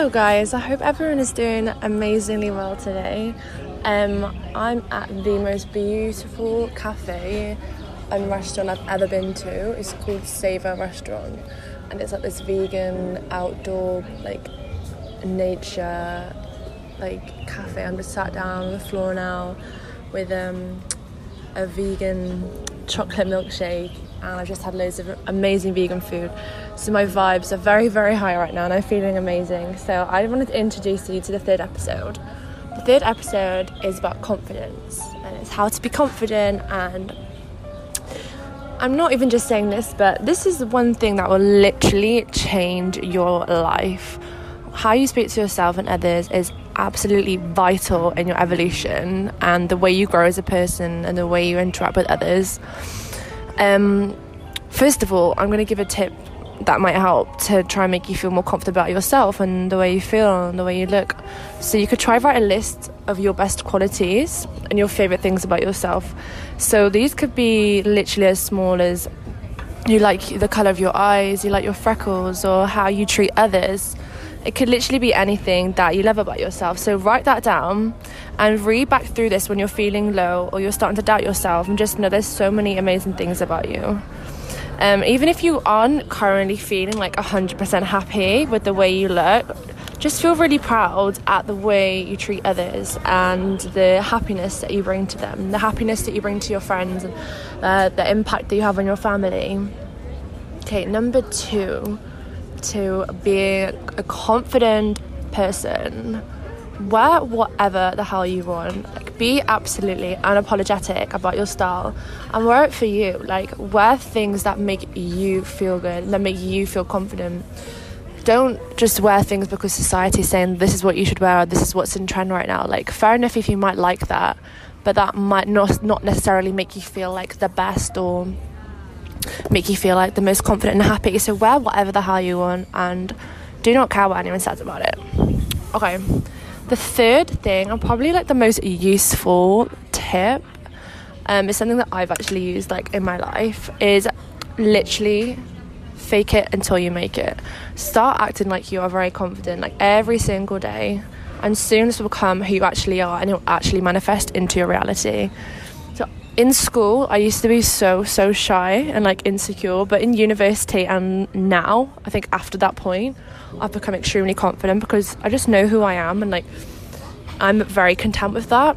Hello, guys. I hope everyone is doing amazingly well today. Um, I'm at the most beautiful cafe and restaurant I've ever been to. It's called Savor Restaurant, and it's like this vegan outdoor like nature like cafe. I'm just sat down on the floor now with um, a vegan chocolate milkshake and I've just had loads of amazing vegan food. So my vibes are very, very high right now and I'm feeling amazing. So I wanted to introduce you to the third episode. The third episode is about confidence and it's how to be confident and I'm not even just saying this, but this is one thing that will literally change your life. How you speak to yourself and others is absolutely vital in your evolution and the way you grow as a person and the way you interact with others. Um, first of all, I'm going to give a tip that might help to try and make you feel more confident about yourself and the way you feel and the way you look. So you could try write a list of your best qualities and your favorite things about yourself. So these could be literally as small as you like the color of your eyes, you like your freckles, or how you treat others. It could literally be anything that you love about yourself. So write that down and read back through this when you're feeling low or you're starting to doubt yourself and just know there's so many amazing things about you. Um, even if you aren't currently feeling like 100% happy with the way you look, just feel really proud at the way you treat others and the happiness that you bring to them, the happiness that you bring to your friends, and uh, the impact that you have on your family. Okay, number two to being a confident person. Wear whatever the hell you want. Like, be absolutely unapologetic about your style and wear it for you. Like, wear things that make you feel good, that make you feel confident. Don't just wear things because society's saying this is what you should wear or this is what's in trend right now. Like, fair enough if you might like that, but that might not, not necessarily make you feel like the best or make you feel like the most confident and happy. So wear whatever the hell you want and do not care what anyone says about it. Okay. The third thing, and probably like the most useful tip, um, is something that I've actually used like in my life, is literally fake it until you make it. Start acting like you are very confident, like every single day, and soon this will become who you actually are, and it will actually manifest into your reality in school i used to be so so shy and like insecure but in university and now i think after that point i've become extremely confident because i just know who i am and like i'm very content with that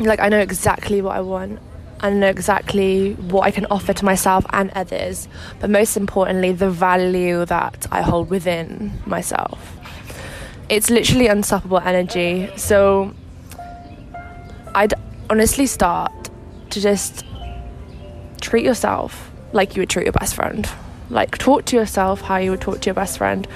like i know exactly what i want I know exactly what I can offer to myself and others, but most importantly, the value that I hold within myself. It's literally unstoppable energy. So I'd honestly start to just treat yourself like you would treat your best friend. Like, talk to yourself how you would talk to your best friend.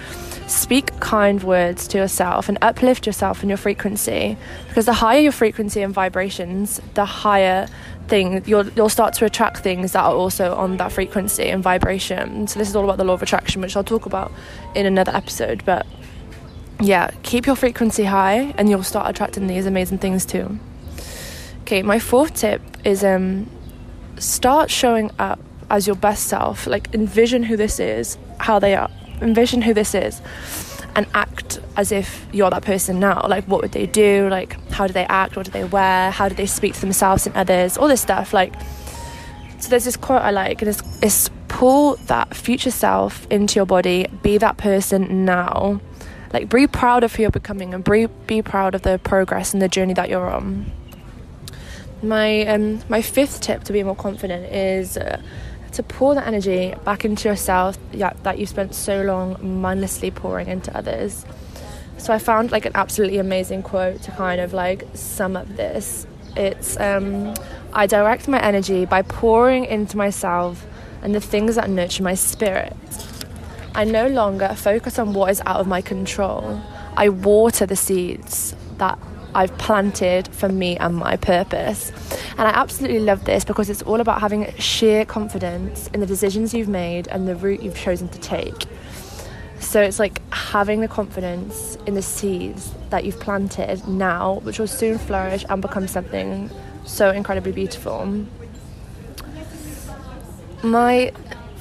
Speak kind words to yourself and uplift yourself in your frequency. Because the higher your frequency and vibrations, the higher thing you'll you'll start to attract things that are also on that frequency and vibration. So this is all about the law of attraction, which I'll talk about in another episode. But yeah, keep your frequency high, and you'll start attracting these amazing things too. Okay, my fourth tip is um, start showing up as your best self. Like envision who this is, how they are. Envision who this is, and act as if you're that person now. Like what would they do? Like how do they act? What do they wear? How do they speak to themselves and others? All this stuff. Like so, there's this quote I like, and it's, it's pull that future self into your body. Be that person now. Like be proud of who you're becoming, and be be proud of the progress and the journey that you're on. My um, my fifth tip to be more confident is uh, to pour the energy back into yourself yeah, that you spent so long mindlessly pouring into others. So I found like an absolutely amazing quote to kind of like sum up this. It's um, I direct my energy by pouring into myself and the things that nurture my spirit. I no longer focus on what is out of my control. I water the seeds that I've planted for me and my purpose. And I absolutely love this because it's all about having sheer confidence in the decisions you've made and the route you've chosen to take. So it's like having the confidence in the seeds that you've planted now, which will soon flourish and become something so incredibly beautiful. My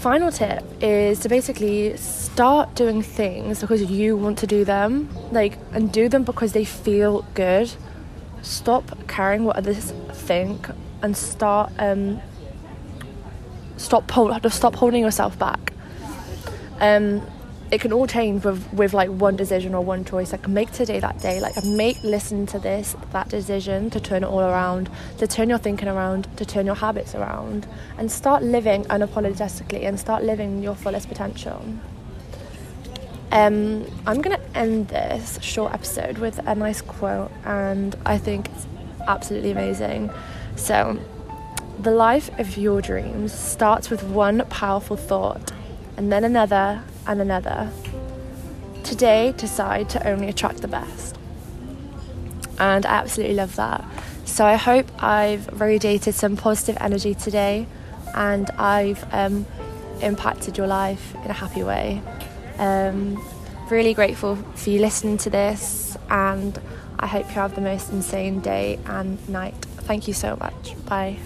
final tip is to basically start doing things because you want to do them like and do them because they feel good. Stop caring what others think and start um stop hold, stop holding yourself back. Um it can all change with, with like one decision or one choice. Like make today that day. Like make listen to this that decision to turn it all around, to turn your thinking around, to turn your habits around, and start living unapologetically and start living your fullest potential. Um, I'm gonna end this short episode with a nice quote, and I think it's absolutely amazing. So, the life of your dreams starts with one powerful thought, and then another, and another. Today, decide to only attract the best. And I absolutely love that. So I hope I've radiated some positive energy today and I've um, impacted your life in a happy way. Um, really grateful for you listening to this and I hope you have the most insane day and night. Thank you so much. Bye.